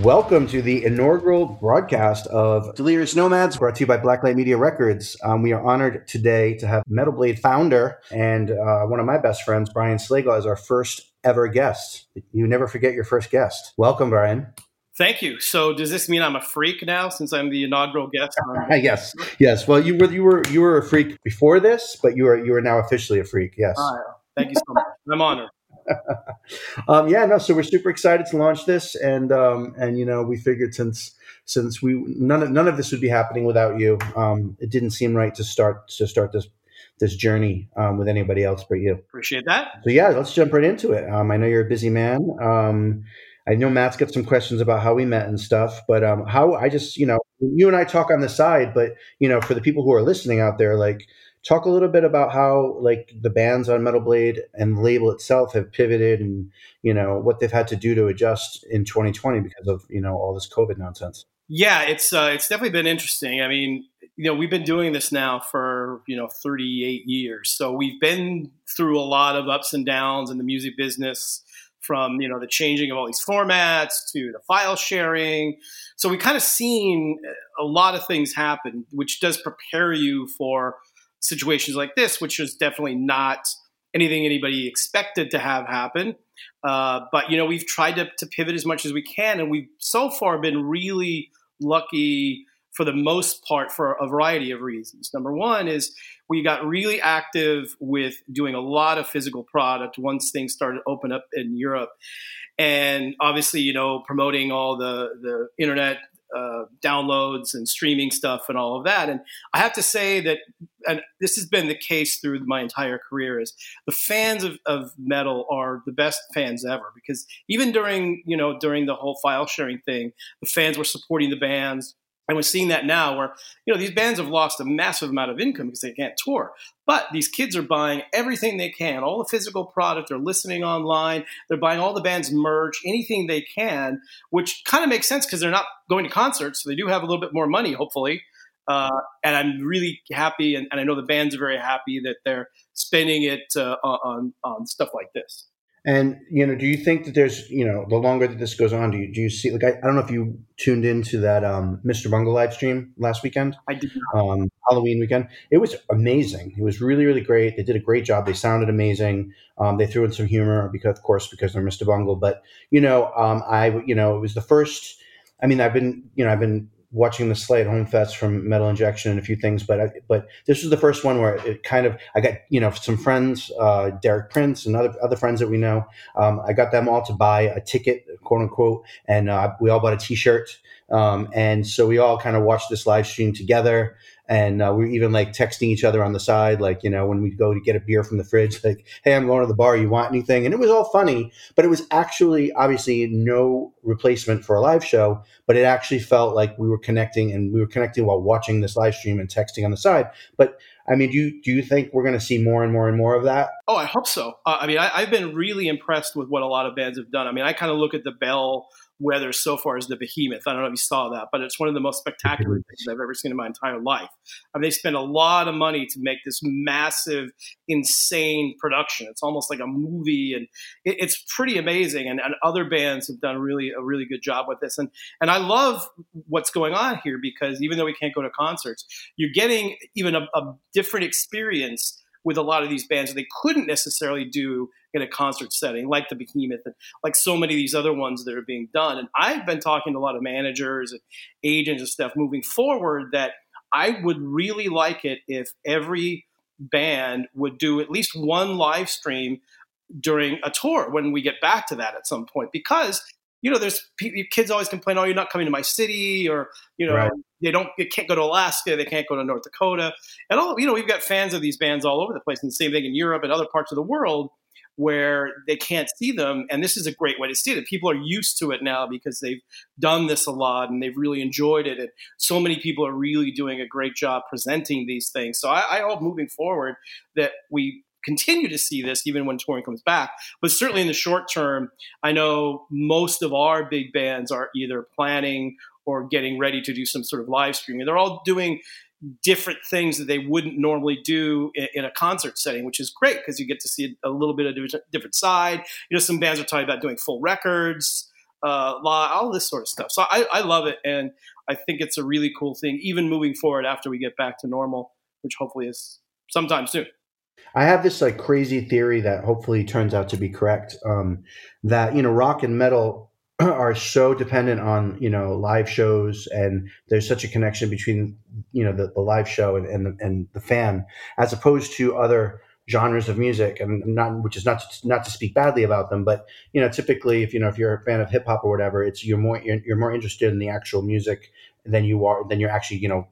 Welcome to the inaugural broadcast of Delirious Nomads, brought to you by Blacklight Media Records. Um, we are honored today to have Metal Blade founder and uh, one of my best friends, Brian Slagel, as our first ever guest. You never forget your first guest. Welcome, Brian. Thank you. So, does this mean I'm a freak now, since I'm the inaugural guest? yes, yes. Well, you were you were you were a freak before this, but you are you are now officially a freak. Yes. thank you so much. I'm honored. um, yeah, no. So we're super excited to launch this, and um, and you know, we figured since since we none of none of this would be happening without you, um, it didn't seem right to start to start this this journey um, with anybody else but you. Appreciate that. So yeah, let's jump right into it. Um, I know you're a busy man. Um, I know Matt's got some questions about how we met and stuff, but um, how I just you know you and I talk on the side, but you know for the people who are listening out there, like talk a little bit about how like the bands on metal blade and the label itself have pivoted and you know what they've had to do to adjust in 2020 because of you know all this covid nonsense. Yeah it's uh, it's definitely been interesting. I mean you know we've been doing this now for you know 38 years. So we've been through a lot of ups and downs in the music business from you know the changing of all these formats to the file sharing. So we kind of seen a lot of things happen which does prepare you for situations like this, which was definitely not anything anybody expected to have happen. Uh, but you know, we've tried to, to, pivot as much as we can, and we've so far been really lucky for the most part for a variety of reasons. Number one is we got really active with doing a lot of physical product once things started to open up in Europe. And obviously, you know, promoting all the, the internet uh, downloads and streaming stuff and all of that. And I have to say that, and this has been the case through my entire career, is the fans of, of metal are the best fans ever because even during you know during the whole file sharing thing, the fans were supporting the bands. And we're seeing that now where, you know, these bands have lost a massive amount of income because they can't tour. But these kids are buying everything they can, all the physical product, they're listening online, they're buying all the band's merch, anything they can, which kind of makes sense because they're not going to concerts. So they do have a little bit more money, hopefully. Uh, and I'm really happy, and, and, I know the bands are very happy that they're spending it uh, on, on stuff like this. And you know, do you think that there's you know the longer that this goes on, do you do you see like I, I don't know if you tuned into that um, Mr. Bungle live stream last weekend? I did um, Halloween weekend. It was amazing. It was really really great. They did a great job. They sounded amazing. Um, they threw in some humor because of course because they're Mr. Bungle. But you know, um, I you know it was the first. I mean, I've been you know I've been watching the Slay at Home Fest from Metal Injection and a few things, but I, but this was the first one where it kind of I got you know some friends, uh, Derek Prince and other other friends that we know. Um, I got them all to buy a ticket, quote unquote, and uh, we all bought a T-shirt. Um, and so we all kind of watched this live stream together and uh, we are even like texting each other on the side like you know when we go to get a beer from the fridge like hey i'm going to the bar you want anything and it was all funny but it was actually obviously no replacement for a live show but it actually felt like we were connecting and we were connecting while watching this live stream and texting on the side but I mean, do you, do you think we're going to see more and more and more of that? Oh, I hope so. Uh, I mean, I, have been really impressed with what a lot of bands have done. I mean, I kind of look at the Bell weather so far is the Behemoth. I don't know if you saw that, but it's one of the most spectacular things I've ever seen in my entire life. I mean, they spent a lot of money to make this massive, insane production. It's almost like a movie, and it, it's pretty amazing. And, and other bands have done really a really good job with this. And and I love what's going on here because even though we can't go to concerts, you're getting even a, a different experience with a lot of these bands that they couldn't necessarily do in a concert setting, like the Behemoth and like so many of these other ones that are being done. And I've been talking to a lot of managers and agents and stuff moving forward that I would really like it if every band would do at least one live stream during a tour when we get back to that at some point because you know, there's kids always complain, "Oh, you're not coming to my city," or you know, right. they don't, they can't go to Alaska, they can't go to North Dakota, and all you know, we've got fans of these bands all over the place, and the same thing in Europe and other parts of the world where they can't see them, and this is a great way to see it. People are used to it now because they've done this a lot and they've really enjoyed it, and so many people are really doing a great job presenting these things. So I, I hope moving forward that we continue to see this even when touring comes back. But certainly in the short term, I know most of our big bands are either planning or getting ready to do some sort of live streaming. They're all doing different things that they wouldn't normally do in, in a concert setting, which is great because you get to see a little bit of different, different side. You know, some bands are talking about doing full records, uh, all this sort of stuff. So I, I love it, and I think it's a really cool thing, even moving forward after we get back to normal, which hopefully is sometime soon. I have this like crazy theory that hopefully turns out to be correct. Um, that you know, rock and metal are so dependent on you know live shows, and there's such a connection between you know the, the live show and and the, and the fan, as opposed to other genres of music. And not which is not to, not to speak badly about them but you know typically if you know if you're a fan of hip hop or whatever it's you're more you're, you're more interested in the actual music than you are than you're actually you know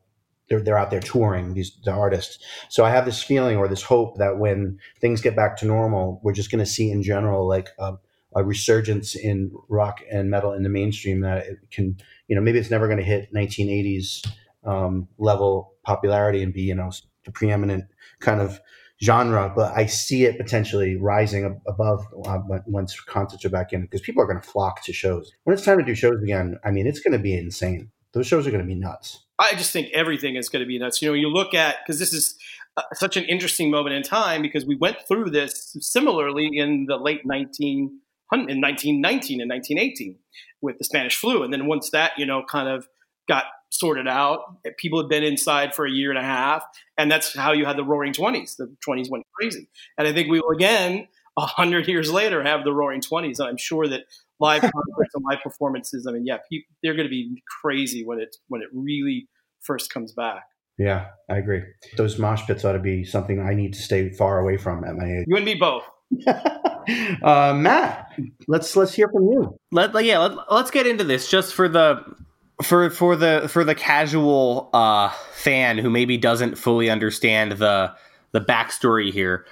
they're, they're out there touring these the artists. So i have this feeling or this hope that when things get back to normal we're just going to see in general like a, a, resurgence in rock and metal in the mainstream that it can you know maybe it's never going to hit 1980s um, level popularity and be you know the preeminent kind of genre but i see it potentially rising above uh, once concerts are back in because people are going to flock to shows. When it's time to do shows again i mean it's going to be insane. Those shows are going to be nuts. I just think everything is going to be nuts. You know, you look at because this is uh, such an interesting moment in time because we went through this similarly in the late 19 in 1919 and 1918 with the Spanish flu, and then once that you know kind of got sorted out, people had been inside for a year and a half, and that's how you had the Roaring Twenties. The Twenties went crazy, and I think we will again a hundred years later have the Roaring Twenties. I'm sure that live concerts and live performances. I mean, yeah, people, they're going to be crazy when it when it really first comes back. Yeah, I agree. Those mosh pits ought to be something I need to stay far away from at my age. You and me both. uh, Matt, let's let's hear from you. Let yeah, let, let's get into this just for the for for the for the casual uh, fan who maybe doesn't fully understand the the backstory here.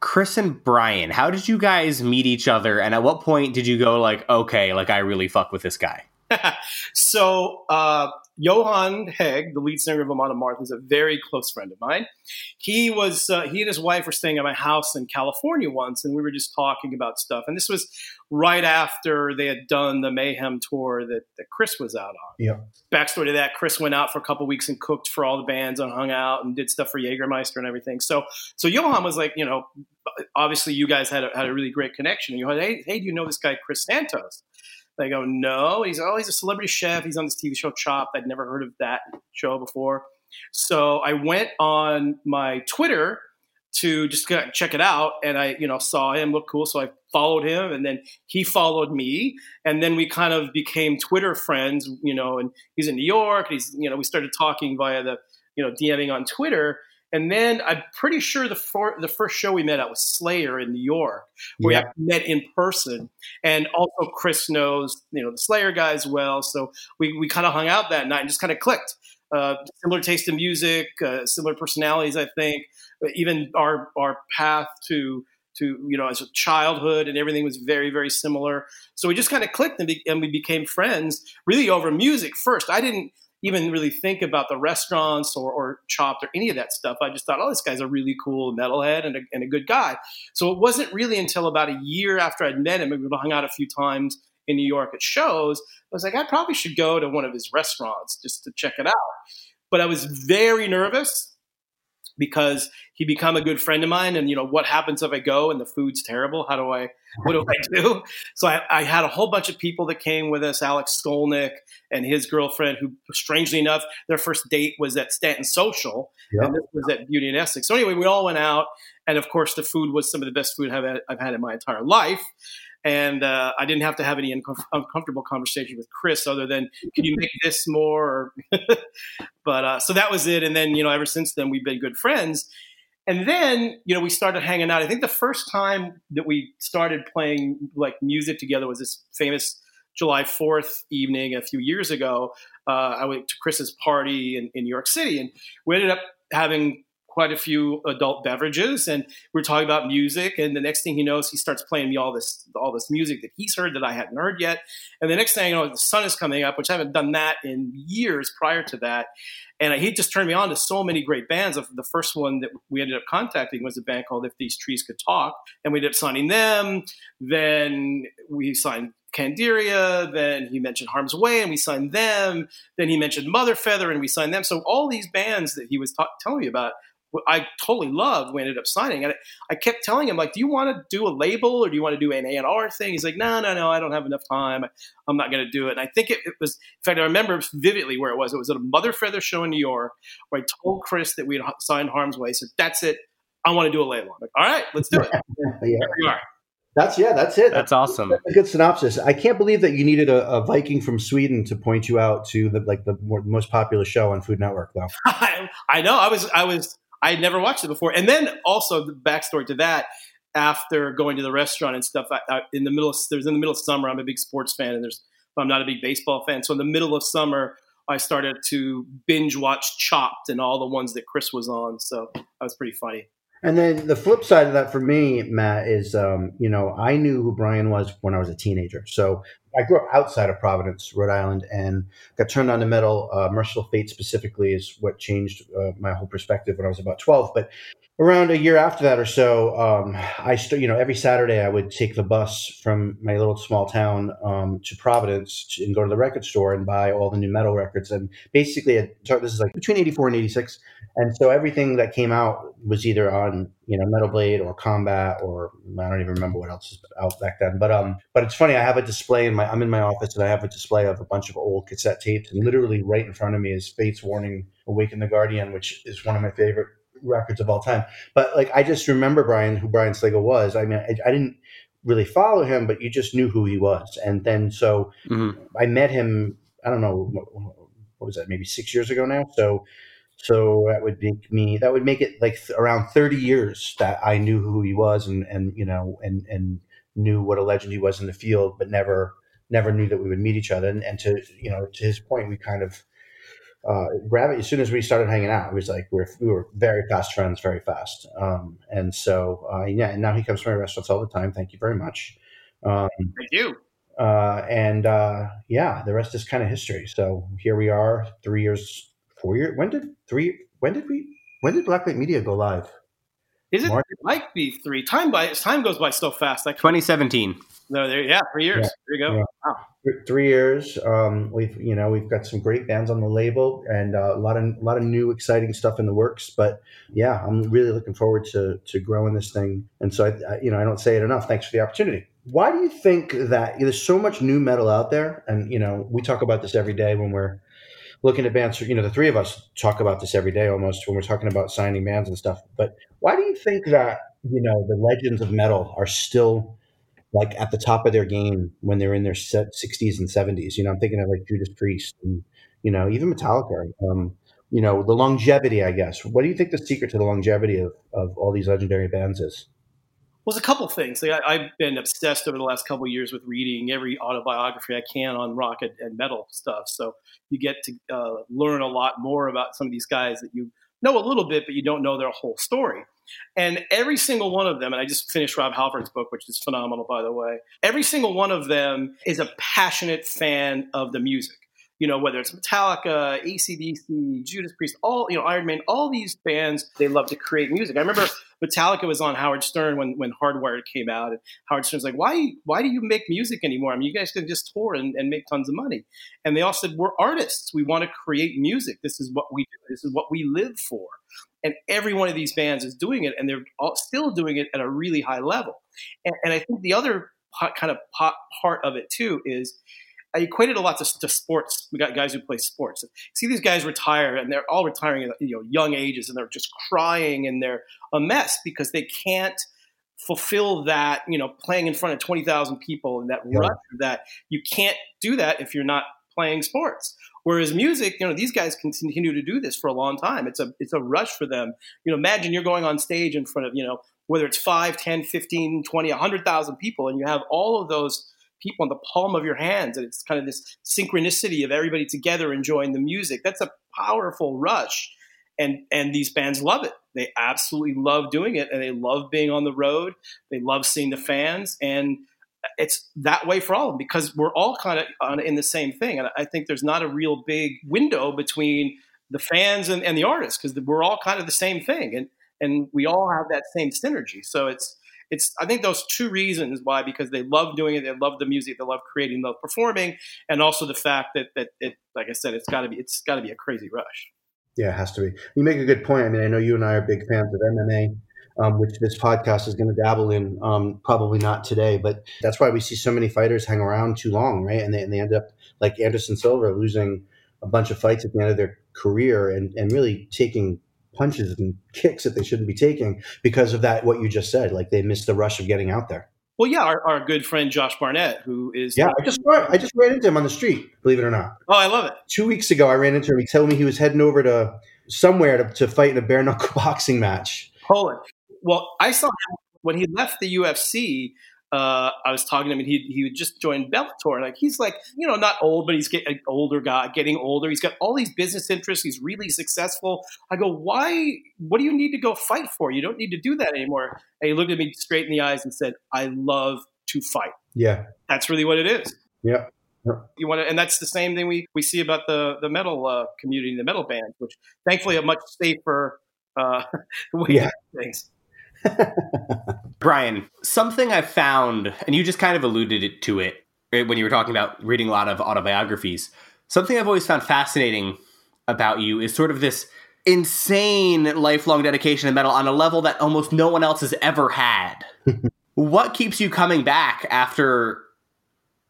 Chris and Brian, how did you guys meet each other, and at what point did you go like, okay, like I really fuck with this guy? so uh, Johan Hegg, the lead singer of Amon Amarth, is a very close friend of mine. He was uh, he and his wife were staying at my house in California once, and we were just talking about stuff. And this was right after they had done the Mayhem tour that, that Chris was out on. Yeah. Backstory to that: Chris went out for a couple weeks and cooked for all the bands and hung out and did stuff for Jägermeister and everything. So so Johan was like, you know, obviously you guys had a, had a really great connection. You had, hey, hey, do you know this guy Chris Santos? They go, no. He's oh, he's a celebrity chef. He's on this TV show Chop. I'd never heard of that show before. So I went on my Twitter to just check it out, and I you know saw him look cool. So I followed him, and then he followed me, and then we kind of became Twitter friends. You know, and he's in New York. he's you know we started talking via the you know DMing on Twitter. And then I'm pretty sure the for, the first show we met at was Slayer in New York, where yeah. we met in person. And also Chris knows you know the Slayer guys well, so we we kind of hung out that night and just kind of clicked. Uh, similar taste in music, uh, similar personalities, I think. Even our our path to to you know as a childhood and everything was very very similar. So we just kind of clicked and, be, and we became friends really over music first. I didn't even really think about the restaurants or, or Chopped or any of that stuff. I just thought, oh, this guy's a really cool metalhead and a, and a good guy. So it wasn't really until about a year after I'd met him, we hung out a few times in New York at shows, I was like, I probably should go to one of his restaurants just to check it out. But I was very nervous because he become a good friend of mine. And you know, what happens if I go and the food's terrible? How do I? What do I do? So I, I had a whole bunch of people that came with us. Alex Skolnick and his girlfriend, who strangely enough, their first date was at Stanton Social, yep. and this was at Beauty and Essex. So anyway, we all went out, and of course, the food was some of the best food I've had, I've had in my entire life and uh, I didn't have to have any uncomfortable conversation with Chris other than can you make this more? but uh, so that was it, and then you know ever since then we've been good friends. And then you know we started hanging out. I think the first time that we started playing like music together was this famous July Fourth evening a few years ago. Uh, I went to Chris's party in, in New York City, and we ended up having quite a few adult beverages and we're talking about music and the next thing he knows he starts playing me all this all this music that he's heard that I hadn't heard yet and the next thing you know the sun is coming up which I haven't done that in years prior to that and he just turned me on to so many great bands the first one that we ended up contacting was a band called if these trees could talk and we ended up signing them then we signed Candiria. Then he mentioned Harm's Way, and we signed them. Then he mentioned Mother Feather, and we signed them. So all these bands that he was ta- telling me about, I totally loved. We ended up signing, and I, I kept telling him like, "Do you want to do a label or do you want to do an A and R thing?" He's like, "No, no, no, I don't have enough time. I'm not going to do it." And I think it, it, was, in fact, I remember vividly where it was. It was at a Mother Feather show in New York where I told Chris that we had signed Harm's Way. So that's it. I want to do a label. I'm like, "All right, let's do it." yeah. Here we are. That's yeah, that's it. That's awesome. That's a good synopsis. I can't believe that you needed a, a Viking from Sweden to point you out to the like the more, most popular show on Food Network, though. I, I know. I was I was I had never watched it before. And then also the backstory to that, after going to the restaurant and stuff, I, I, in the middle of there's in the middle of summer. I'm a big sports fan, and there's I'm not a big baseball fan. So in the middle of summer, I started to binge watch Chopped and all the ones that Chris was on. So that was pretty funny. And then the flip side of that for me, Matt, is um, you know I knew who Brian was when I was a teenager. So I grew up outside of Providence, Rhode Island, and got turned on to metal. Uh, Mercyful Fate specifically is what changed uh, my whole perspective when I was about twelve. But around a year after that or so, um, I st- you know every Saturday I would take the bus from my little small town um, to Providence and go to the record store and buy all the new metal records. And basically, this is like between eighty four and eighty six, and so everything that came out was either on you know Metal Blade or Combat or I don't even remember what else was out back then. But um, but it's funny. I have a display in my I'm in my office and I have a display of a bunch of old cassette tapes, and literally right in front of me is Fates Warning, Awaken the Guardian, which is one of my favorite records of all time. But like, I just remember Brian, who Brian Slagel was. I mean, I, I didn't really follow him, but you just knew who he was. And then so mm-hmm. I met him. I don't know what was that, maybe six years ago now. So so that would make me that would make it like th- around 30 years that I knew who he was and and you know and and knew what a legend he was in the field, but never never knew that we would meet each other. And, and to you know to his point, we kind of uh, grab it as soon as we started hanging out. It was like we were, we were very fast friends, very fast. Um, and so, uh, yeah, and now he comes to my restaurants all the time. Thank you very much. Um, Thank you. Uh, and uh, yeah, the rest is kind of history. So here we are, three years, four years. When did three? When did we? When did Blacklight Media go live? Is it? March? It might be three. Time by time goes by so fast. Like 2017. No, there. Yeah, three years. Yeah. There you go. Yeah. Wow three years. Um, we've you know we've got some great bands on the label and uh, a lot of a lot of new exciting stuff in the works. But yeah, I'm really looking forward to to growing this thing. And so I, I you know I don't say it enough. Thanks for the opportunity. Why do you think that there's so much new metal out there? And you know we talk about this every day when we're looking at bands. You know the three of us talk about this every day almost when we're talking about signing bands and stuff. But why do you think that you know the legends of metal are still like at the top of their game when they're in their 60s and 70s. You know, I'm thinking of like Judas Priest and, you know, even Metallica. Um, you know, the longevity, I guess. What do you think the secret to the longevity of, of all these legendary bands is? Well, there's a couple things. Like I, have been obsessed over the last couple years with reading every autobiography I can on rock and, and metal stuff. So you get to uh, learn a lot more about some of these guys that you know a little bit, but you don't know their whole story. And every single one of them, and I just finished Rob Halford's book, which is phenomenal, by the way. Every single one of them is a passionate fan of the music. You know, whether it's Metallica, ACDC, Judas Priest, all, you know, Iron Man, all these bands, they love to create music. I remember Metallica was on Howard Stern when when Hardwired came out, and Howard Stern's like, why why do you make music anymore? I mean, you guys can just tour and, and make tons of money. And they all said, we're artists. We want to create music. This is what we do. This is what we live for. And every one of these bands is doing it, and they're all still doing it at a really high level. And, and I think the other kind of part of it too is I equated a lot to, to, sports. We got guys who play sports. See these guys retire, and they're all retiring at you know young ages, and they're just crying, and they're a mess because they can't fulfill that you know playing in front of twenty thousand people and that yeah. rush that you can't do that if you're not playing sports. Whereas music, you know, these guys can continue to do this for a long time. It's a it's a rush for them. You know, imagine you're going on stage in front of you know whether it's 5, 10, 15, 20, 100,000 people, and you have all of those people in the palm of your hands. And it's kind of this synchronicity of everybody together enjoying the music. That's a powerful rush. And, and these bands love it. They absolutely love doing it and they love being on the road. They love seeing the fans. And it's that way for all of them because we're all kind of in the same thing. And I think there's not a real big window between the fans and, and the artists because we're all kind of the same thing. And, and we all have that same synergy. So it's, it's I think those two reasons why because they love doing it, they love the music, they love creating, they love performing, and also the fact that that it like I said, it's got to be it's got to be a crazy rush. Yeah, it has to be. You make a good point. I mean, I know you and I are big fans of MMA. Um, which this podcast is going to dabble in. Um, probably not today, but that's why we see so many fighters hang around too long, right? And they, and they end up like Anderson Silva losing a bunch of fights at the end of their career and, and really taking punches and kicks that they shouldn't be taking because of that what you just said like they missed the rush of getting out there. Well yeah our, our good friend josh barnett who is yeah i just i just ran into him on the street believe it or not. Oh i love it. Two weeks ago i ran into him. He told me he was heading over to somewhere to, to fight in a bare knuckle boxing match. Poland well i saw him when he left the ufc uh, I was talking to him and he he would just join Bellator. Like he's like you know not old, but he's getting older guy, getting older. He's got all these business interests. He's really successful. I go, why? What do you need to go fight for? You don't need to do that anymore. And he looked at me straight in the eyes and said, "I love to fight." Yeah, that's really what it is. Yeah. You want to, and that's the same thing we, we see about the the metal uh, community, the metal bands, which thankfully a much safer uh, way yeah. things. Brian, something I found, and you just kind of alluded to it eh, when you were talking about reading a lot of autobiographies. Something I've always found fascinating about you is sort of this insane lifelong dedication to metal on a level that almost no one else has ever had. what keeps you coming back after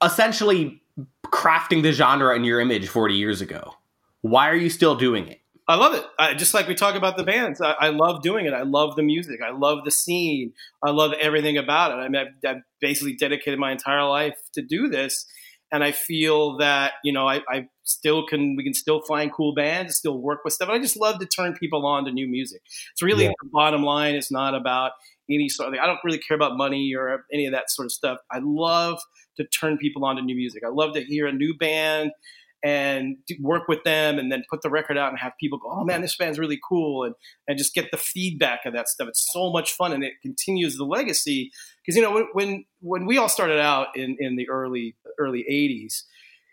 essentially crafting the genre in your image 40 years ago? Why are you still doing it? I love it. I, just like we talk about the bands, I, I, love doing it. I love the music. I love the scene. I love everything about it. I mean, I've, I've basically dedicated my entire life to do this, and I feel that you know I, I, still can. We can still find cool bands, still work with stuff. I just love to turn people on to new music. It's really yeah. the bottom line. It's not about any sort of. I don't really care about money or any of that sort of stuff. I love to turn people on to new music. I love to hear a new band and work with them and then put the record out and have people go, oh man, this band's really cool and, and just get the feedback of that stuff. It's so much fun and it continues the legacy. Because, you know, when, when we all started out in, in the early, early 80s,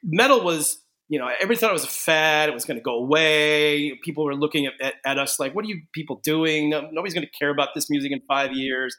metal was you know, everybody thought it was a fad. It was going to go away. People were looking at, at, at, us like, what are you people doing? nobody's going to care about this music in five years.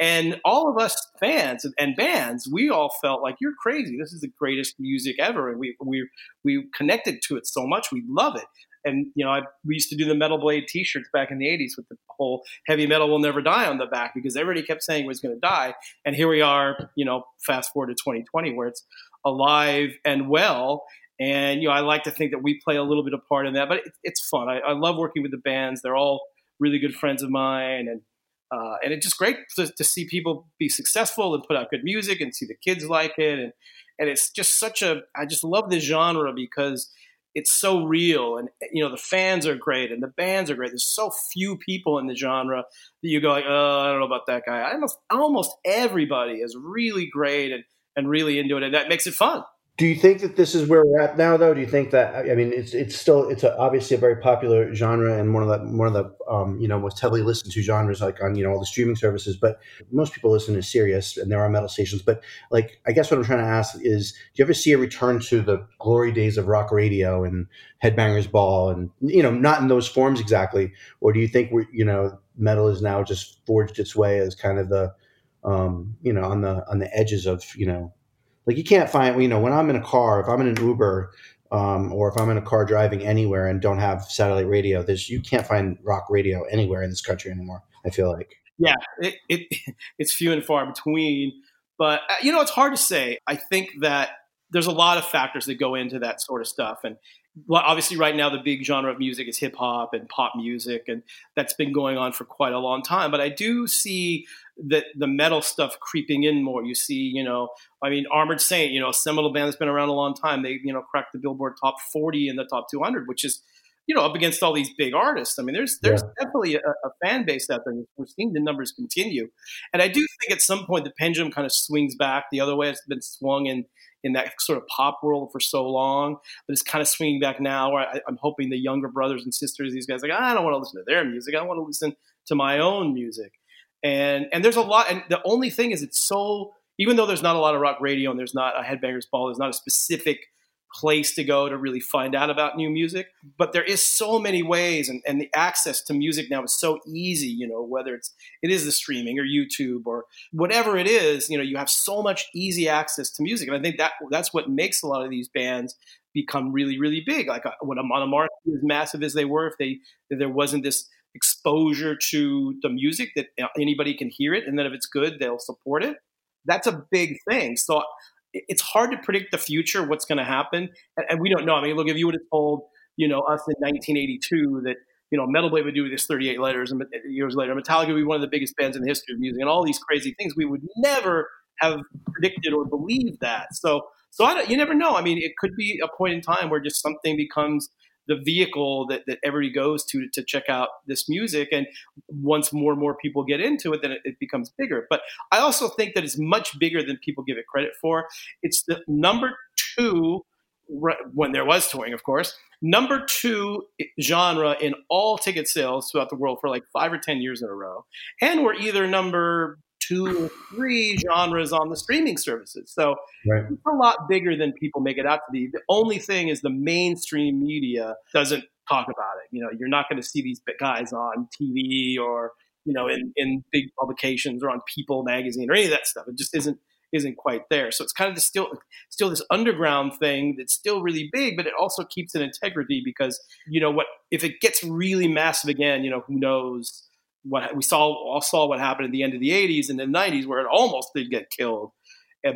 And all of us fans and bands, we all felt like you're crazy. This is the greatest music ever, and we we we connected to it so much. We love it. And you know, I, we used to do the Metal Blade T-shirts back in the '80s with the whole "Heavy Metal will never die" on the back because everybody kept saying it was going to die. And here we are, you know, fast forward to 2020, where it's alive and well. And you know, I like to think that we play a little bit of part in that, but it, it's fun. I, I love working with the bands. They're all really good friends of mine, and uh, and it's just great to, to, see people be successful and put out good music and see the kids like it. And, and it's just such a, I just love this genre because it's so real. And, you know, the fans are great and the bands are great. There's so few people in the genre that you go like, oh, I don't know about that guy. Almost, almost everybody is really great and, and really into it. And that makes it fun. Do you think that this is where we're at now, though? Do you think that I mean, it's it's still it's a, obviously a very popular genre and one of the one of the um, you know most heavily listened to genres like on you know all the streaming services. But most people listen to Sirius, and there are metal stations. But like, I guess what I'm trying to ask is, do you ever see a return to the glory days of rock radio and Headbangers Ball, and you know, not in those forms exactly, or do you think we you know metal is now just forged its way as kind of the um, you know on the on the edges of you know like you can't find you know when I'm in a car if I'm in an Uber um, or if I'm in a car driving anywhere and don't have satellite radio, there's you can't find rock radio anywhere in this country anymore. I feel like. Yeah, it, it it's few and far between. But uh, you know, it's hard to say. I think that there's a lot of factors that go into that sort of stuff, and well, obviously right now the big genre of music is hip hop and pop music, and that's been going on for quite a long time. But I do see that the metal stuff creeping in more. You see, you know, I mean, Armored Saint, you know, a seminal band that's been around a long time. They, you know, cracked the Billboard top 40 and the top 200, which is, you know, up against all these big artists. I mean, there's there's yeah. definitely a, a, fan base out there. We're seeing the numbers continue, and I do think at some point the pendulum kind of swings back the other way. It's been swung in in that sort of pop world for so long, but it's kind of swinging back now. Where I, am hoping the younger brothers and sisters, these guys, like I don't want to listen to their music. I want to listen to my own music and and there's a lot and the only thing is it's so even though there's not a lot of rock radio and there's not a headbangers ball there's not a specific place to go to really find out about new music but there is so many ways and, and the access to music now is so easy you know whether it's it is the streaming or youtube or whatever it is you know you have so much easy access to music and i think that that's what makes a lot of these bands become really really big like uh, when Amon Amarth as massive as they were if they if there wasn't this exposure to the music that anybody can hear it, and then if it's good, they'll support it. That's a big thing. So it's hard to predict the future, what's going to happen, and, we don't know. I mean, look, if you would have told you know us in 1982 that you know Metal Blade would do this 38 letters, and years later Metallica would be one of the biggest bands in the history of music, and all these crazy things, we would never have predicted or believed that. So, so I you never know. I mean, it could be a point in time where just something becomes the vehicle that, that everybody goes to to check out this music. And once more and more people get into it, then it, it becomes bigger. But I also think that it's much bigger than people give it credit for. It's the number two when there was touring, of course, number two genre in all ticket sales throughout the world for like five or ten years in a row, and we're either number two or three genres on the streaming services. So right. it's a lot bigger than people make it out to be. The only thing is the mainstream media doesn't talk about it. You know, you're not going to see these guys on TV or you know in, in big publications or on People magazine or any of that stuff. It just isn't isn't quite there. So it's kind of still still this underground thing that's still really big, but it also keeps an integrity because you know what if it gets really massive again, you know who knows what we saw all saw what happened at the end of the 80s and the 90s where it almost did get killed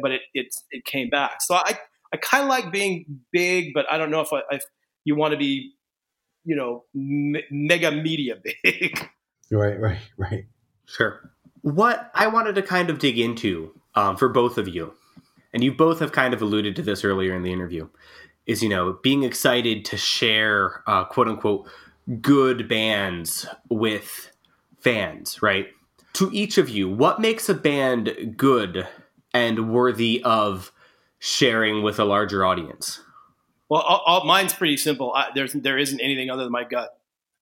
but it it, it came back. So i i kind of like being big but i don't know if, I, if you want to be you know me- mega media big. Right right right. Sure. What i wanted to kind of dig into um, for both of you and you both have kind of alluded to this earlier in the interview is you know being excited to share uh, quote unquote good bands with fans, right? To each of you, what makes a band good and worthy of sharing with a larger audience? Well, all, all, mine's pretty simple. I, there's there isn't anything other than my gut.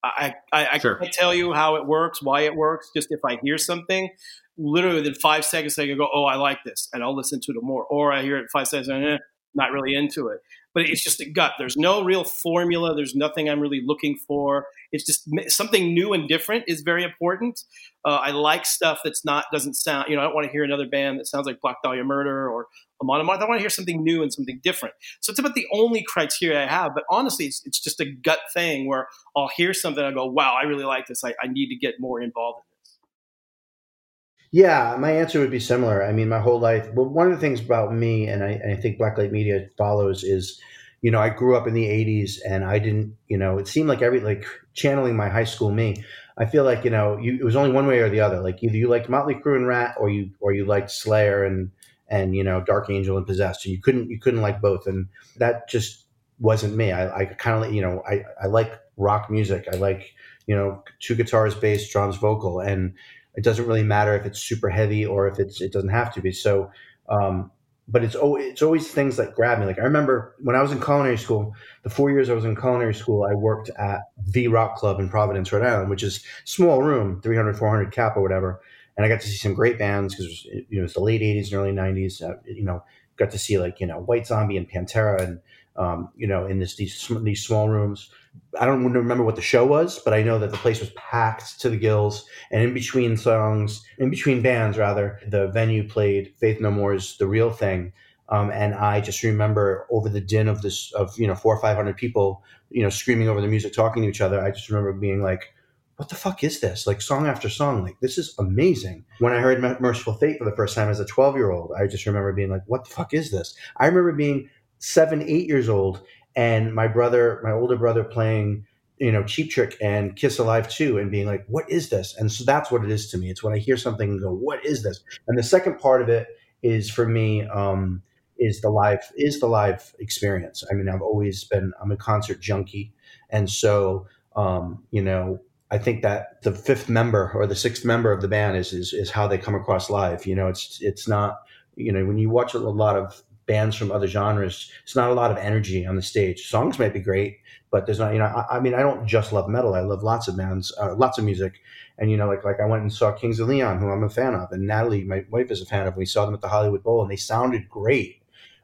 I I, I sure. can't tell you how it works, why it works. Just if I hear something, literally within five seconds, I can go, "Oh, I like this," and I'll listen to it more. Or I hear it five seconds, and eh, not really into it but it's just a gut. There's no real formula. There's nothing I'm really looking for. It's just something new and different is very important. Uh, I like stuff that's not doesn't sound. You know, I don't want to hear another band that sounds like Black Dahlia Murder or Amon Amarth. I want to hear something new and something different. So it's about the only criteria I have. But honestly, it's, it's just a gut thing where I'll hear something. I go, "Wow, I really like this. I, I need to get more involved in this." Yeah, my answer would be similar. I mean, my whole life. Well, one of the things about me, and I, and I think Blacklight Media follows, is you know, I grew up in the '80s, and I didn't, you know, it seemed like every like channeling my high school me. I feel like you know, you, it was only one way or the other. Like either you liked Motley Crue and Ratt or you or you liked Slayer and and you know Dark Angel and Possessed. And you couldn't you couldn't like both, and that just wasn't me. I, I kind of you know I I like rock music. I like you know two guitars, bass, drums, vocal, and it doesn't really matter if it's super heavy or if it's it doesn't have to be. So, um, but it's always, it's always things that grab me. Like I remember when I was in culinary school, the four years I was in culinary school, I worked at the Rock Club in Providence, Rhode Island, which is small room, 300, 400 cap or whatever. And I got to see some great bands because you know it's the late 80s and early 90s. Uh, you know, got to see like you know White Zombie and Pantera and um, you know, in this these these small rooms. I don't remember what the show was, but I know that the place was packed to the gills. And in between songs, in between bands rather, the venue played Faith No More's "The Real Thing." Um, and I just remember over the din of this of you know four or five hundred people, you know, screaming over the music, talking to each other. I just remember being like, "What the fuck is this?" Like song after song, like this is amazing. When I heard Mercyful Fate for the first time as a twelve year old, I just remember being like, "What the fuck is this?" I remember being seven, eight years old, and my brother, my older brother, playing you know Cheap Trick and Kiss Alive too, and being like, "What is this?" And so that's what it is to me. It's when I hear something and go, "What is this?" And the second part of it is for me. Um, is the live is the live experience. I mean, I've always been I'm a concert junkie, and so um, you know I think that the fifth member or the sixth member of the band is is is how they come across live. You know, it's it's not you know when you watch a lot of bands from other genres, it's not a lot of energy on the stage. Songs might be great, but there's not you know I, I mean I don't just love metal. I love lots of bands, uh, lots of music, and you know like like I went and saw Kings of Leon, who I'm a fan of, and Natalie, my wife, is a fan of. We saw them at the Hollywood Bowl, and they sounded great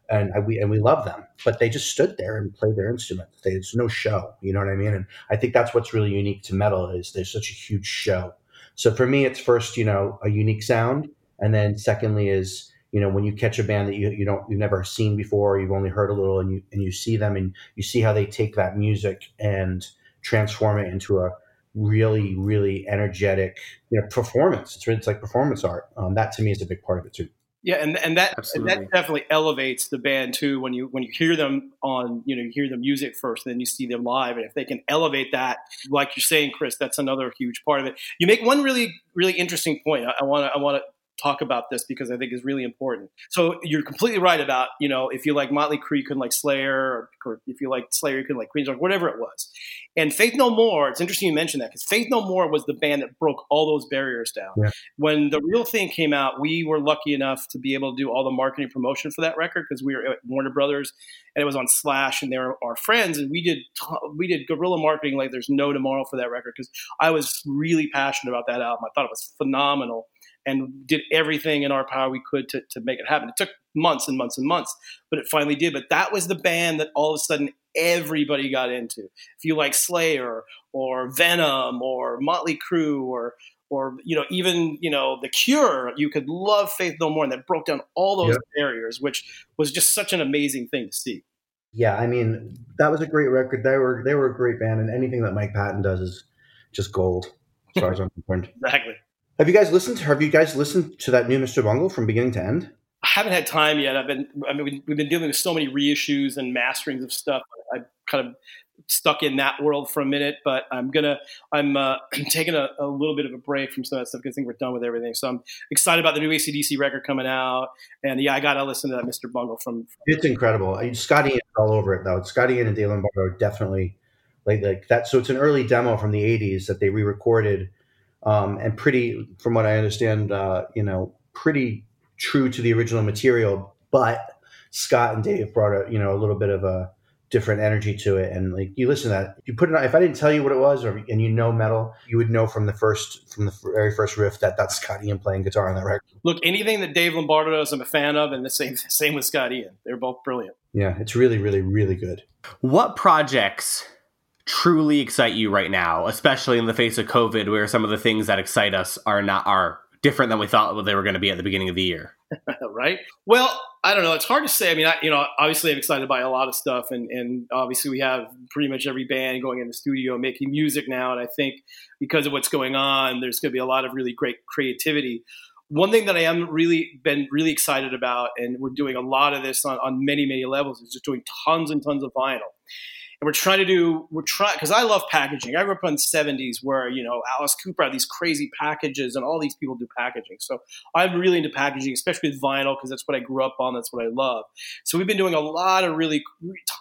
and I, we and we love them, but they just stood there and played their instrument. There's no show, you know what I mean? And I think that's what's really unique to metal is there's such a huge show. So for me, it's first, you know, a unique sound, and then secondly is you know when you catch a band that you you don't you've never seen before, you've only heard a little, and you and you see them and you see how they take that music and transform it into a really really energetic you know performance. It's it's like performance art. Um, that to me is a big part of it too. Yeah, and and that and that definitely elevates the band too when you when you hear them on you know you hear the music first, then you see them live, and if they can elevate that, like you're saying, Chris, that's another huge part of it. You make one really really interesting point. I want to I want to talk about this because I think is really important. So you're completely right about you know if you like Motley Crue, you can like Slayer, or, or if you like Slayer, you can like Queens, or whatever it was. And Faith No More, it's interesting you mentioned that because Faith No More was the band that broke all those barriers down. Yeah. When the real thing came out, we were lucky enough to be able to do all the marketing promotion for that record because we were at Warner Brothers and it was on Slash and they were our friends and we did we did guerrilla marketing like there's no tomorrow for that record because I was really passionate about that album. I thought it was phenomenal and did everything in our power we could to, to make it happen. It took months and months and months, but it finally did. But that was the band that all of a sudden everybody got into. If you like Slayer or Venom or Motley Crue or or you know even you know the Cure, you could love Faith No More, and that broke down all those yep. barriers, which was just such an amazing thing to see. Yeah, I mean that was a great record. They were they were a great band, and anything that Mike Patton does is just gold, as far as I'm concerned. Exactly. Have you guys listened? To, Have you guys listened to that new Mr. Bungle from beginning to end? I haven't had time yet. I've been, I mean, we've been dealing with so many reissues and masterings of stuff. I kind of stuck in that world for a minute, but I'm gonna, I'm, uh, taking a, a, little bit of a break from some of that stuff because I think we're done with everything. So I'm excited about the new ACDC record coming out, and yeah, I gotta listen to that Mr. Bungle from. from it's incredible. Scotty is all over it though. Scotty and Dave Lombardo definitely like like that. So it's an early demo from the '80s that they re-recorded um, and pretty, from what I understand, uh, you know, pretty true to the original material. But Scott and Dave brought a you know a little bit of a different energy to it, and like you listen to that, you put it. on, If I didn't tell you what it was, or and you know metal, you would know from the first from the very first riff that that's Scott Ian playing guitar on that record. Look, anything that Dave Lombardo does, I'm a fan of, and the same same with Scott Ian. They're both brilliant. Yeah, it's really, really, really good. What projects truly excite you right now, especially in the face of COVID, where some of the things that excite us are not are different than we thought they were going to be at the beginning of the year. right. Well, I don't know. It's hard to say. I mean, I, you know, obviously I'm excited by a lot of stuff, and and obviously we have pretty much every band going in the studio making music now, and I think because of what's going on, there's going to be a lot of really great creativity. One thing that I am really been really excited about, and we're doing a lot of this on, on many many levels, is just doing tons and tons of vinyl and we're trying to do we're trying because I love packaging. I grew up in the '70s where you know Alice Cooper had these crazy packages, and all these people do packaging. So I'm really into packaging, especially with vinyl because that's what I grew up on. That's what I love. So we've been doing a lot of really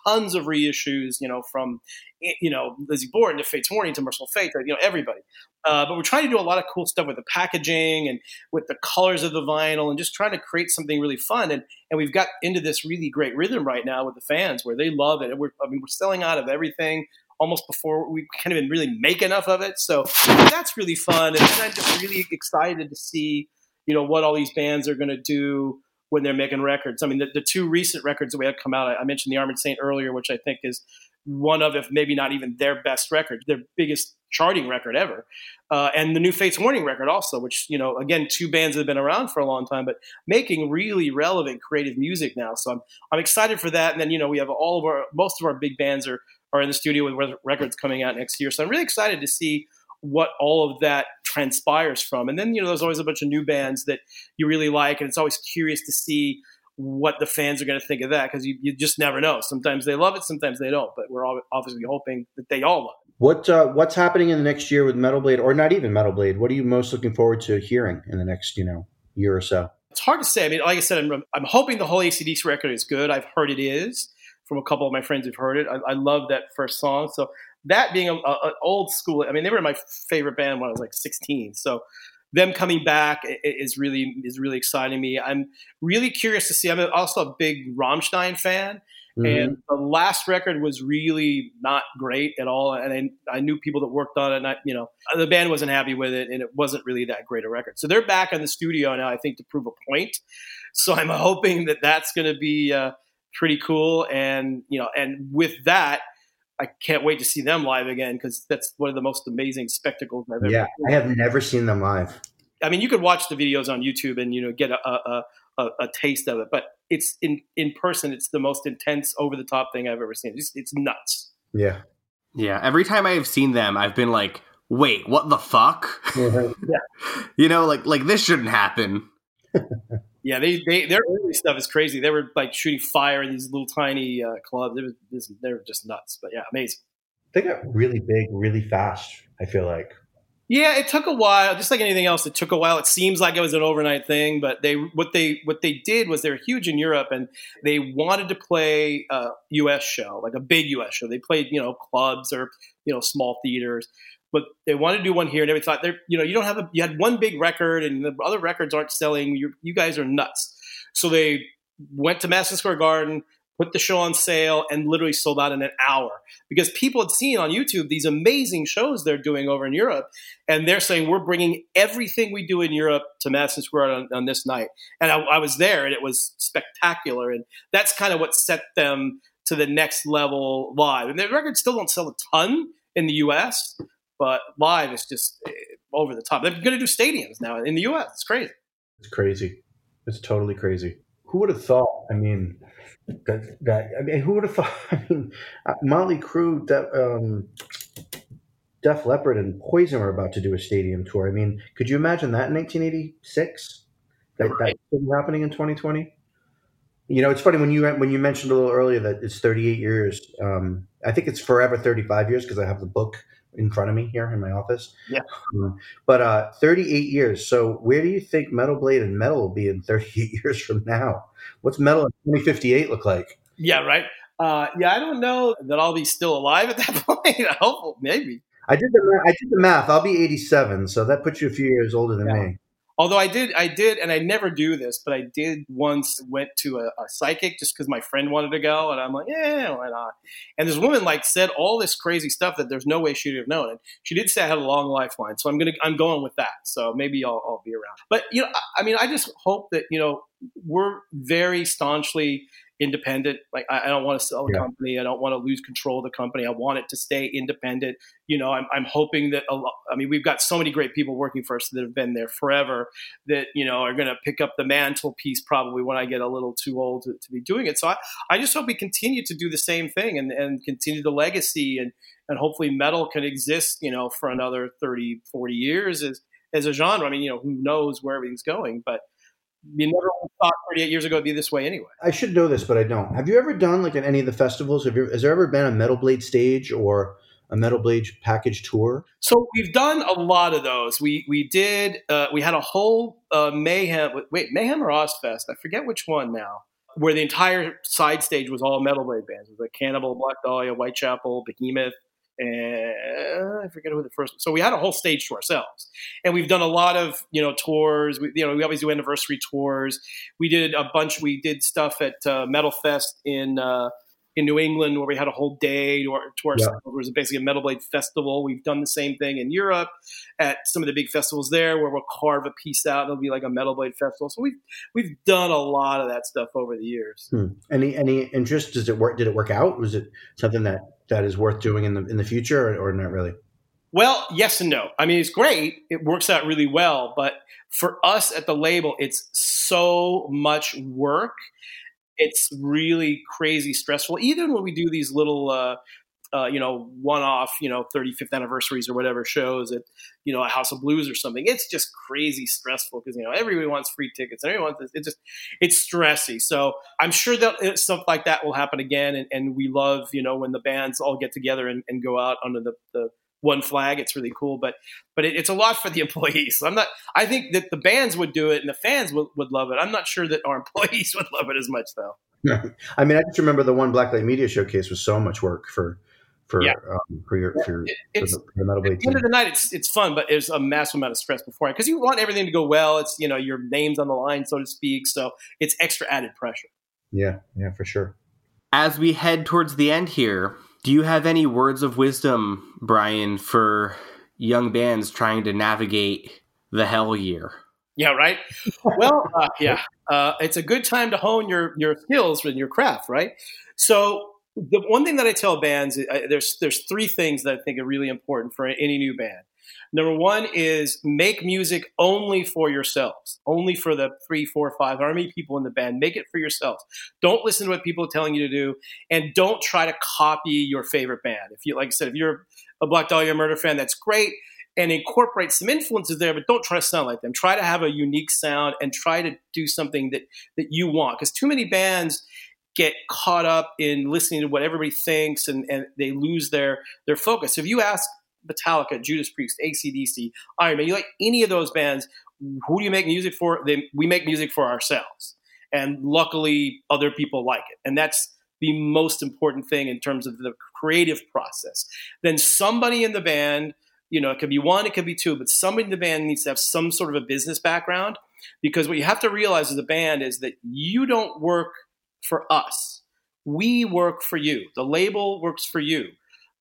tons of reissues, you know, from you know Lizzy Borden to Fates Warning to Mercyful Fate, you know everybody. Uh, but we're trying to do a lot of cool stuff with the packaging and with the colors of the vinyl and just trying to create something really fun. And and we've got into this really great rhythm right now with the fans where they love it. And we're I mean we're selling out of everything almost before we can't even really make enough of it. So that's really fun. And I'm just really excited to see you know what all these bands are going to do when they're making records. I mean, the, the two recent records that we had come out, I, I mentioned the Armored Saint earlier, which I think is one of, if maybe not even their best record, their biggest charting record ever, uh, and the new Fates Warning record also, which you know, again, two bands that have been around for a long time, but making really relevant creative music now. So I'm I'm excited for that. And then you know, we have all of our most of our big bands are are in the studio with records coming out next year. So I'm really excited to see what all of that transpires from. And then you know, there's always a bunch of new bands that you really like, and it's always curious to see what the fans are going to think of that because you, you just never know. Sometimes they love it, sometimes they don't. But we're all obviously hoping that they all love it. What uh, what's happening in the next year with Metal Blade, or not even Metal Blade? What are you most looking forward to hearing in the next you know year or so? It's hard to say. I mean, like I said, I'm, I'm hoping the whole ACDC record is good. I've heard it is from a couple of my friends who've heard it. I, I love that first song. So that being an old school, I mean, they were my favorite band when I was like 16. So them coming back is really is really exciting me. I'm really curious to see. I'm also a big Rammstein fan, Mm-hmm. And the last record was really not great at all. And I, I, knew people that worked on it, and I, you know, the band wasn't happy with it, and it wasn't really that great a record. So they're back in the studio now, I think, to prove a point. So I'm hoping that that's going to be uh, pretty cool. And you know, and with that, I can't wait to see them live again because that's one of the most amazing spectacles I've ever. Yeah, seen. I have never seen them live. I mean, you could watch the videos on YouTube and you know get a, a, a, a taste of it, but it's in in person. It's the most intense, over the top thing I've ever seen. It's, it's nuts. Yeah, yeah. Every time I have seen them, I've been like, "Wait, what the fuck?" Mm-hmm. yeah, you know, like like this shouldn't happen. yeah, they, they their early stuff is crazy. They were like shooting fire in these little tiny uh, clubs. It was they were just nuts. But yeah, amazing. They got really big, really fast. I feel like yeah, it took a while. Just like anything else, it took a while. It seems like it was an overnight thing, but they what they what they did was they were huge in Europe, and they wanted to play a U.S. show, like a big U.S. show. They played you know clubs or you know small theaters, but they wanted to do one here, and they thought they you know you don't have a you had one big record, and the other records aren't selling. You you guys are nuts. So they went to Madison Square Garden put the show on sale, and literally sold out in an hour because people had seen on YouTube these amazing shows they're doing over in Europe, and they're saying we're bringing everything we do in Europe to Madison Square on, on this night. And I, I was there, and it was spectacular, and that's kind of what set them to the next level live. And the records still don't sell a ton in the U.S., but live is just eh, over the top. They're going to do stadiums now in the U.S. It's crazy. It's crazy. It's totally crazy. Who would have thought? I mean, that, that I mean, who would have thought? I mean, uh, Motley Crue, De, um, Def Leppard, and Poison were about to do a stadium tour. I mean, could you imagine that in 1986? That right. that happening in 2020. You know, it's funny when you when you mentioned a little earlier that it's 38 years. Um, I think it's forever 35 years because I have the book in front of me here in my office. Yeah. Um, but uh, 38 years. So where do you think Metal Blade and Metal will be in 38 years from now? What's Metal in 2058 look like? Yeah, right. Uh, yeah, I don't know that I'll be still alive at that point. I hope maybe. I did the I did the math. I'll be 87, so that puts you a few years older than yeah. me. Although I did, I did, and I never do this, but I did once went to a, a psychic just because my friend wanted to go, and I'm like, yeah, why not? And this woman like said all this crazy stuff that there's no way she'd have known, and she did say I had a long lifeline, so I'm gonna, I'm going with that. So maybe I'll, I'll be around. But you know, I, I mean, I just hope that you know we're very staunchly independent. Like I, I don't want to sell the yeah. company. I don't want to lose control of the company. I want it to stay independent. You know, I'm, I'm hoping that a lot, I mean, we've got so many great people working for us that have been there forever that, you know, are going to pick up the mantle piece probably when I get a little too old to, to be doing it. So I, I just hope we continue to do the same thing and, and continue the legacy and, and hopefully metal can exist, you know, for another 30, 40 years as, as a genre. I mean, you know, who knows where everything's going, but you never thought 38 years ago it'd be this way anyway. I should know this, but I don't. Have you ever done like at any of the festivals? Have you, has there ever been a Metal Blade stage or a Metal Blade package tour? So we've done a lot of those. We we did. Uh, we had a whole uh, mayhem. Wait, mayhem or Ozzfest? I forget which one now. Where the entire side stage was all Metal Blade bands. It was like Cannibal, Black Dahlia, Whitechapel, Behemoth, and I forget who the first. So we had a whole stage to ourselves, and we've done a lot of you know tours. We, you know, we always do anniversary tours. We did a bunch. We did stuff at uh, Metal Fest in uh, in New England where we had a whole day to, our, to Yeah. It was basically a Metal Blade festival. We've done the same thing in Europe at some of the big festivals there where we'll carve a piece out. and It'll be like a Metal Blade festival. So we've we've done a lot of that stuff over the years. Hmm. Any any interest? Does it work? Did it work out? Was it something that that is worth doing in the in the future, or, or not really? Well, yes and no. I mean, it's great. It works out really well. But for us at the label, it's so much work. It's really crazy stressful. Even when we do these little, uh, uh, you know, one-off, you know, 35th anniversaries or whatever shows at, you know, a House of Blues or something, it's just crazy stressful because you know everybody wants free tickets and everyone wants. It's just it's stressy. So I'm sure that stuff like that will happen again. And, and we love, you know, when the bands all get together and, and go out under the, the one flag. It's really cool, but but it, it's a lot for the employees. I'm not. I think that the bands would do it and the fans would, would love it. I'm not sure that our employees would love it as much though. I mean, I just remember the one Blacklight Media Showcase was so much work for for Yeah. um, for your for, your, It- it's the, for the Metal Blade at the end of the night, it's it's fun, but it's a massive amount of stress beforehand because you want everything to go well. It's you know your name's on the line, so to speak. So it's extra added pressure. Yeah, yeah, for sure. As we head towards the end here, do you have any words of wisdom, Brian, for young bands trying to navigate the hell year? Yeah, right. Well, uh, yeah, uh, it's a good time to hone your your skills and your craft, right? So the one thing that I tell bands, uh, there's there's three things that I think are really important for any new band. Number one is make music only for yourselves, only for the three, four, five, however many people in the band. Make it for yourselves. Don't listen to what people are telling you to do, and don't try to copy your favorite band. If you, like I said, if you're a Black Dahlia Murder fan, that's great and incorporate some influences there, but don't try to sound like them. Try to have a unique sound and try to do something that that you want. Because too many bands get caught up in listening to what everybody thinks and, and they lose their their focus. If you ask Metallica, Judas Priest, ACDC, Iron Maiden, you like any of those bands, who do you make music for? They, we make music for ourselves. And luckily other people like it. And that's the most important thing in terms of the creative process. Then somebody in the band you know, it could be one, it could be two, but somebody in the band needs to have some sort of a business background because what you have to realize as a band is that you don't work for us. We work for you. The label works for you.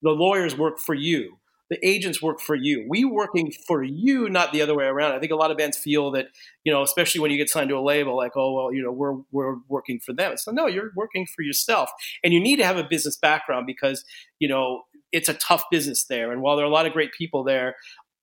The lawyers work for you. The agents work for you. We working for you, not the other way around. I think a lot of bands feel that, you know, especially when you get signed to a label, like, oh well, you know, we're we're working for them. So no, you're working for yourself, and you need to have a business background because, you know, it's a tough business there. And while there are a lot of great people there,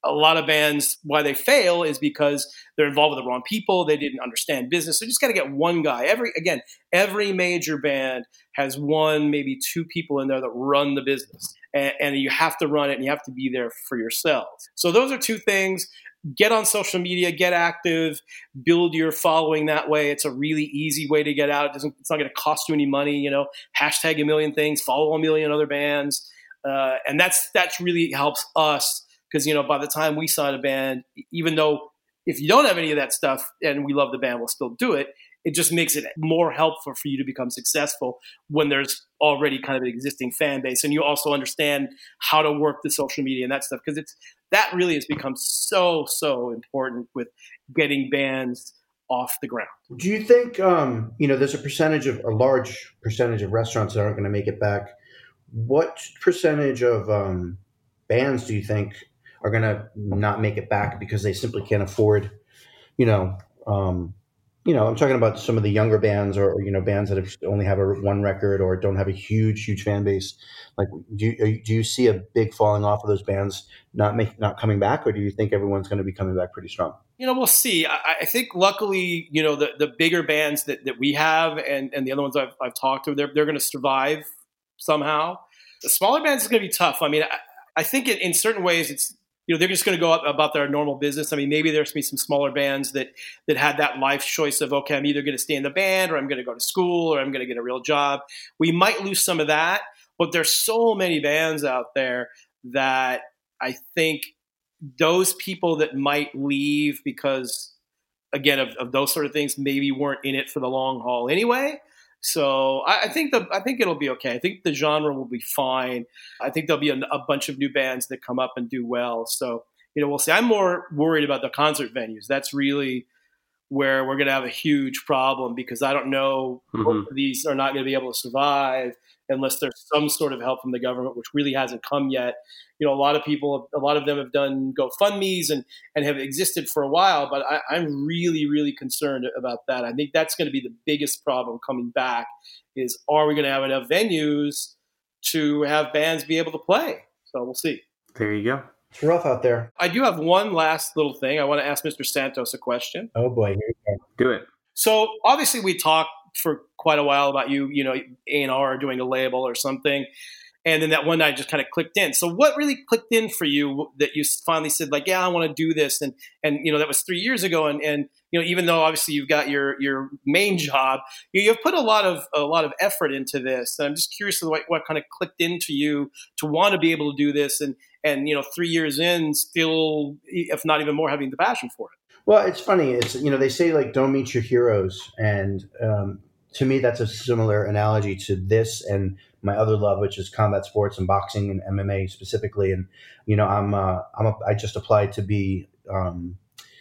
a lot of bands why they fail is because they're involved with the wrong people. They didn't understand business. So you just got to get one guy. Every again, every major band has one, maybe two people in there that run the business, and, and you have to run it, and you have to be there for yourself. So those are two things. Get on social media, get active, build your following that way. It's a really easy way to get out. It doesn't, it's not going to cost you any money. You know, hashtag a million things, follow a million other bands, uh, and that's that's really helps us because you know by the time we sign a band, even though if you don't have any of that stuff and we love the band, we'll still do it. It just makes it more helpful for you to become successful when there's already kind of an existing fan base, and you also understand how to work the social media and that stuff because it's that really has become so so important with getting bands off the ground. Do you think um, you know there's a percentage of a large percentage of restaurants that aren't going to make it back? What percentage of um, bands do you think are going to not make it back because they simply can't afford? You know, um, you know, I'm talking about some of the younger bands or, you know bands that have only have a one record or don't have a huge huge fan base. Like, do you, do you see a big falling off of those bands not make not coming back, or do you think everyone's going to be coming back pretty strong? you know, we'll see. I, I think luckily, you know, the, the bigger bands that, that we have and, and the other ones I've, I've talked to, they're, they're going to survive somehow. The smaller bands is going to be tough. I mean, I, I think in, in certain ways it's, you know, they're just going to go about their normal business. I mean, maybe there's going to be some smaller bands that, that had that life choice of, okay, I'm either going to stay in the band or I'm going to go to school or I'm going to get a real job. We might lose some of that, but there's so many bands out there that I think those people that might leave because again of, of those sort of things maybe weren't in it for the long haul anyway so I, I think the I think it'll be okay. I think the genre will be fine. I think there'll be a, a bunch of new bands that come up and do well. So you know we'll see. I'm more worried about the concert venues. That's really where we're going to have a huge problem because I don't know Mhm. these are not going to be able to survive unless there's some sort of help from the government, which really hasn't come yet. You know, a lot of people, a lot of them have done GoFundmes and and have existed for a while, but I, I'm really, really concerned about that. I think that's going to be the biggest problem coming back. Is are we going to have enough venues to have bands be able to play? So we'll see. There you go. It's rough out there. I do have one last little thing. I want to ask Mr. Santos a question. Oh boy, here we go. Do it. So obviously, we talked for quite a while about you, you know, A and R doing a label or something, and then that one night just kind of clicked in. So what really clicked in for you that you finally said like, yeah, I want to do this, and and you know that was three years ago, and and you know even though obviously you've got your your main job, you, you've put a lot of a lot of effort into this. And I'm just curious what what kind of clicked into you to want to be able to do this, and and you know three years in, still if not even more, having the passion for it. Well, it's funny. It's you know they say like don't meet your heroes, and um, to me that's a similar analogy to this and my other love, which is combat sports and boxing and MMA specifically. And you know I'm uh, I'm a, I just applied to be. Um,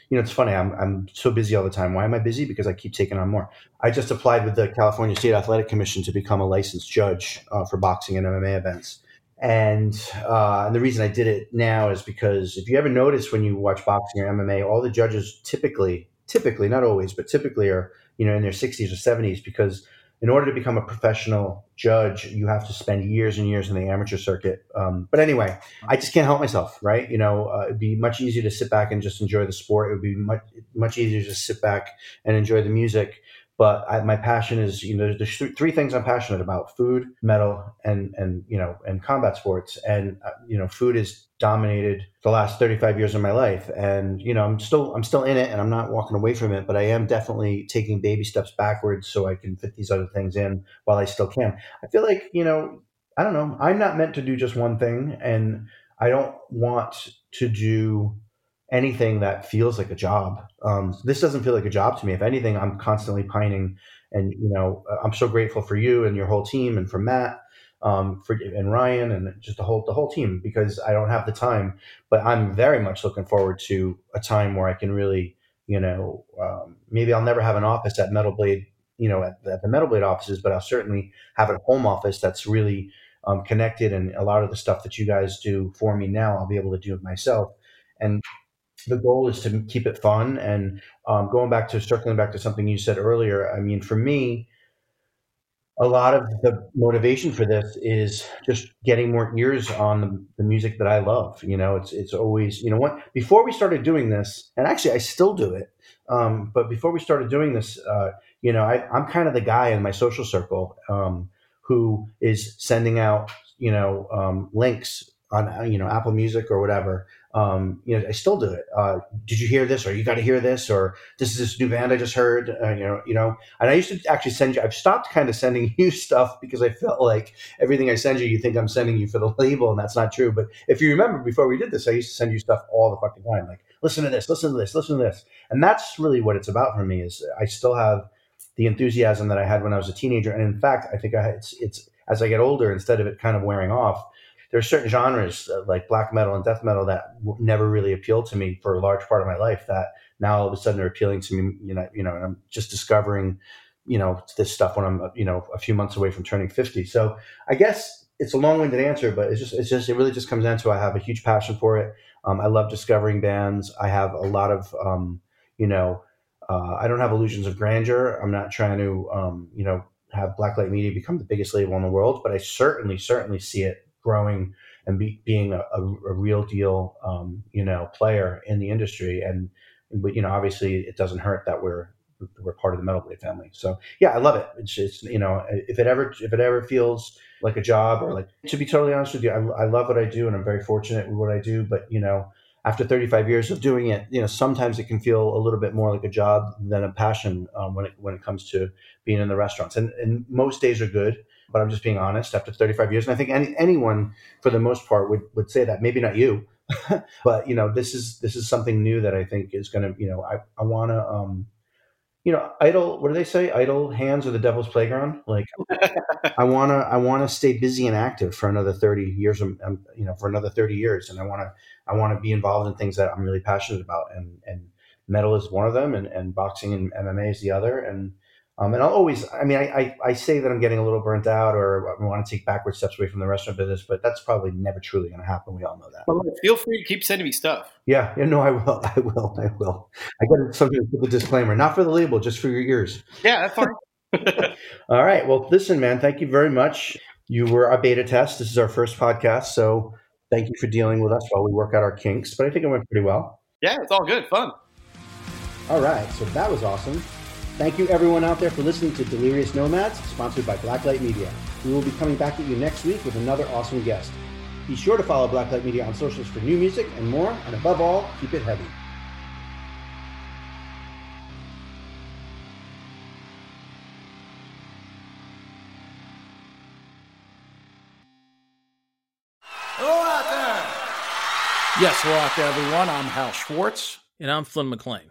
you know, it's funny. I'm I'm so busy all the time. Why am I busy? Because I keep taking on more. I just applied with the California State Athletic Commission to become a licensed judge uh, for boxing and MMA events. And, uh, and the reason I did it now is because if you ever notice when you watch boxing or MMA, all the judges typically, typically, not always, but typically are, you know, in their 60s or 70s because in order to become a professional judge, you have to spend years and years in the amateur circuit. Um, but anyway, I just can't help myself, right? You know, uh, it'd be much easier to sit back and just enjoy the sport. It would be much much easier to sit back and enjoy the music. But I, my passion is, you know, there's th- three things I'm passionate about: food, metal, and and you know, and combat sports. And uh, you know, food has dominated the last 35 years of my life, and you know, I'm still I'm still in it, and I'm not walking away from it. But I am definitely taking baby steps backwards so I can fit these other things in while I still can. I feel like you know, I don't know. I'm not meant to do just one thing, and I don't want to do anything that feels like a job. Um, this doesn't feel like a job to me. If anything, I'm constantly pining, and you know, I'm so grateful for you and your whole team, and for Matt, um, for and Ryan, and just the whole the whole team because I don't have the time. But I'm very much looking forward to a time where I can really, you know, um, maybe I'll never have an office at Metal Blade, you know, at, at the Metal Blade offices, but I'll certainly have a home office that's really um, connected, and a lot of the stuff that you guys do for me now, I'll be able to do it myself. And the goal is to keep it fun. And um, going back to circling back to something you said earlier, I mean, for me, a lot of the motivation for this is just getting more ears on the, the music that I love. You know, it's it's always you know what before we started doing this, and actually I still do it. Um, but before we started doing this, uh, you know, I, I'm kind of the guy in my social circle um, who is sending out you know um, links on you know Apple Music or whatever. Um, you know, I still do it. Uh, did you hear this? Or you got to hear this? Or this is this new band I just heard. Uh, you know, you know. And I used to actually send you. I've stopped kind of sending you stuff because I felt like everything I send you, you think I'm sending you for the label, and that's not true. But if you remember, before we did this, I used to send you stuff all the fucking time. Like, listen to this, listen to this, listen to this, and that's really what it's about for me. Is I still have the enthusiasm that I had when I was a teenager, and in fact, I think I, it's it's as I get older, instead of it kind of wearing off there are certain genres uh, like black metal and death metal that w- never really appealed to me for a large part of my life that now all of a sudden they're appealing to me you know you know and i'm just discovering you know this stuff when i'm you know a few months away from turning 50 so i guess it's a long-winded answer but it's just it's just it really just comes down to i have a huge passion for it. Um, i love discovering bands. I have a lot of um, you know uh, i don't have illusions of grandeur. I'm not trying to um, you know have blacklight media become the biggest label in the world but i certainly certainly see it growing and be, being a, a, a, real deal, um, you know, player in the industry. And, but, you know, obviously it doesn't hurt that we're, we're part of the Metal Blade family. So yeah, I love it. It's just, you know, if it ever, if it ever feels like a job or like, to be totally honest with you, I, I love what I do and I'm very fortunate with what I do, but you know, after 35 years of doing it, you know, sometimes it can feel a little bit more like a job than a passion um, when it when it comes to being in the restaurants. And, and most days are good but I'm just being honest after 35 years. And I think any, anyone, for the most part, would, would say that. Maybe not you, but you know, this is this is something new that I think is going to, you know, I I want to, um, you know, idle. What do they say? Idle hands are the devil's playground. Like, I wanna I wanna stay busy and active for another 30 years. Um, you know, for another 30 years, and I wanna I wanna be involved in things that I'm really passionate about, and and metal is one of them, and, and boxing and MMA is the other. And um, and I'll always, I mean, I, I, I, say that I'm getting a little burnt out or I want to take backward steps away from the restaurant business, but that's probably never truly going to happen. We all know that. Well, feel free to keep sending me stuff. Yeah, yeah, no, I will, I will, I will. I got something put the disclaimer, not for the label, just for your ears. Yeah, that's fine. all right. Well, listen, man, thank you very much. You were a beta test. This is our first podcast, so thank you for dealing with us while we work out our kinks. But I think it went pretty well. Yeah, it's all good, fun. All right, so that was awesome. Thank you, everyone out there, for listening to Delirious Nomads, sponsored by Blacklight Media. We will be coming back at you next week with another awesome guest. Be sure to follow Blacklight Media on socials for new music and more, and above all, keep it heavy. Hello out there! Yes, hello out there, everyone. I'm Hal Schwartz. And I'm Flynn McLean.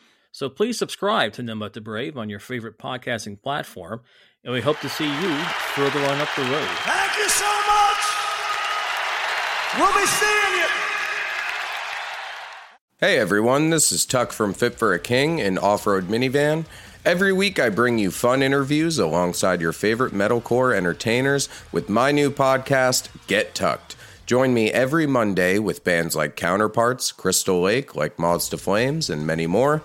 So please subscribe to None But the Brave on your favorite podcasting platform, and we hope to see you further on up the road. Thank you so much. We'll be seeing you. Hey everyone, this is Tuck from Fit for a King and Off Road Minivan. Every week I bring you fun interviews alongside your favorite metalcore entertainers with my new podcast, Get Tucked. Join me every Monday with bands like Counterparts, Crystal Lake, like Moths to Flames, and many more.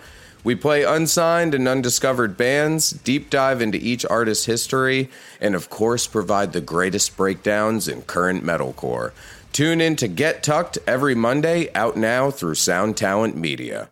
We play unsigned and undiscovered bands, deep dive into each artist's history, and of course, provide the greatest breakdowns in current metalcore. Tune in to Get Tucked every Monday, out now through Sound Talent Media.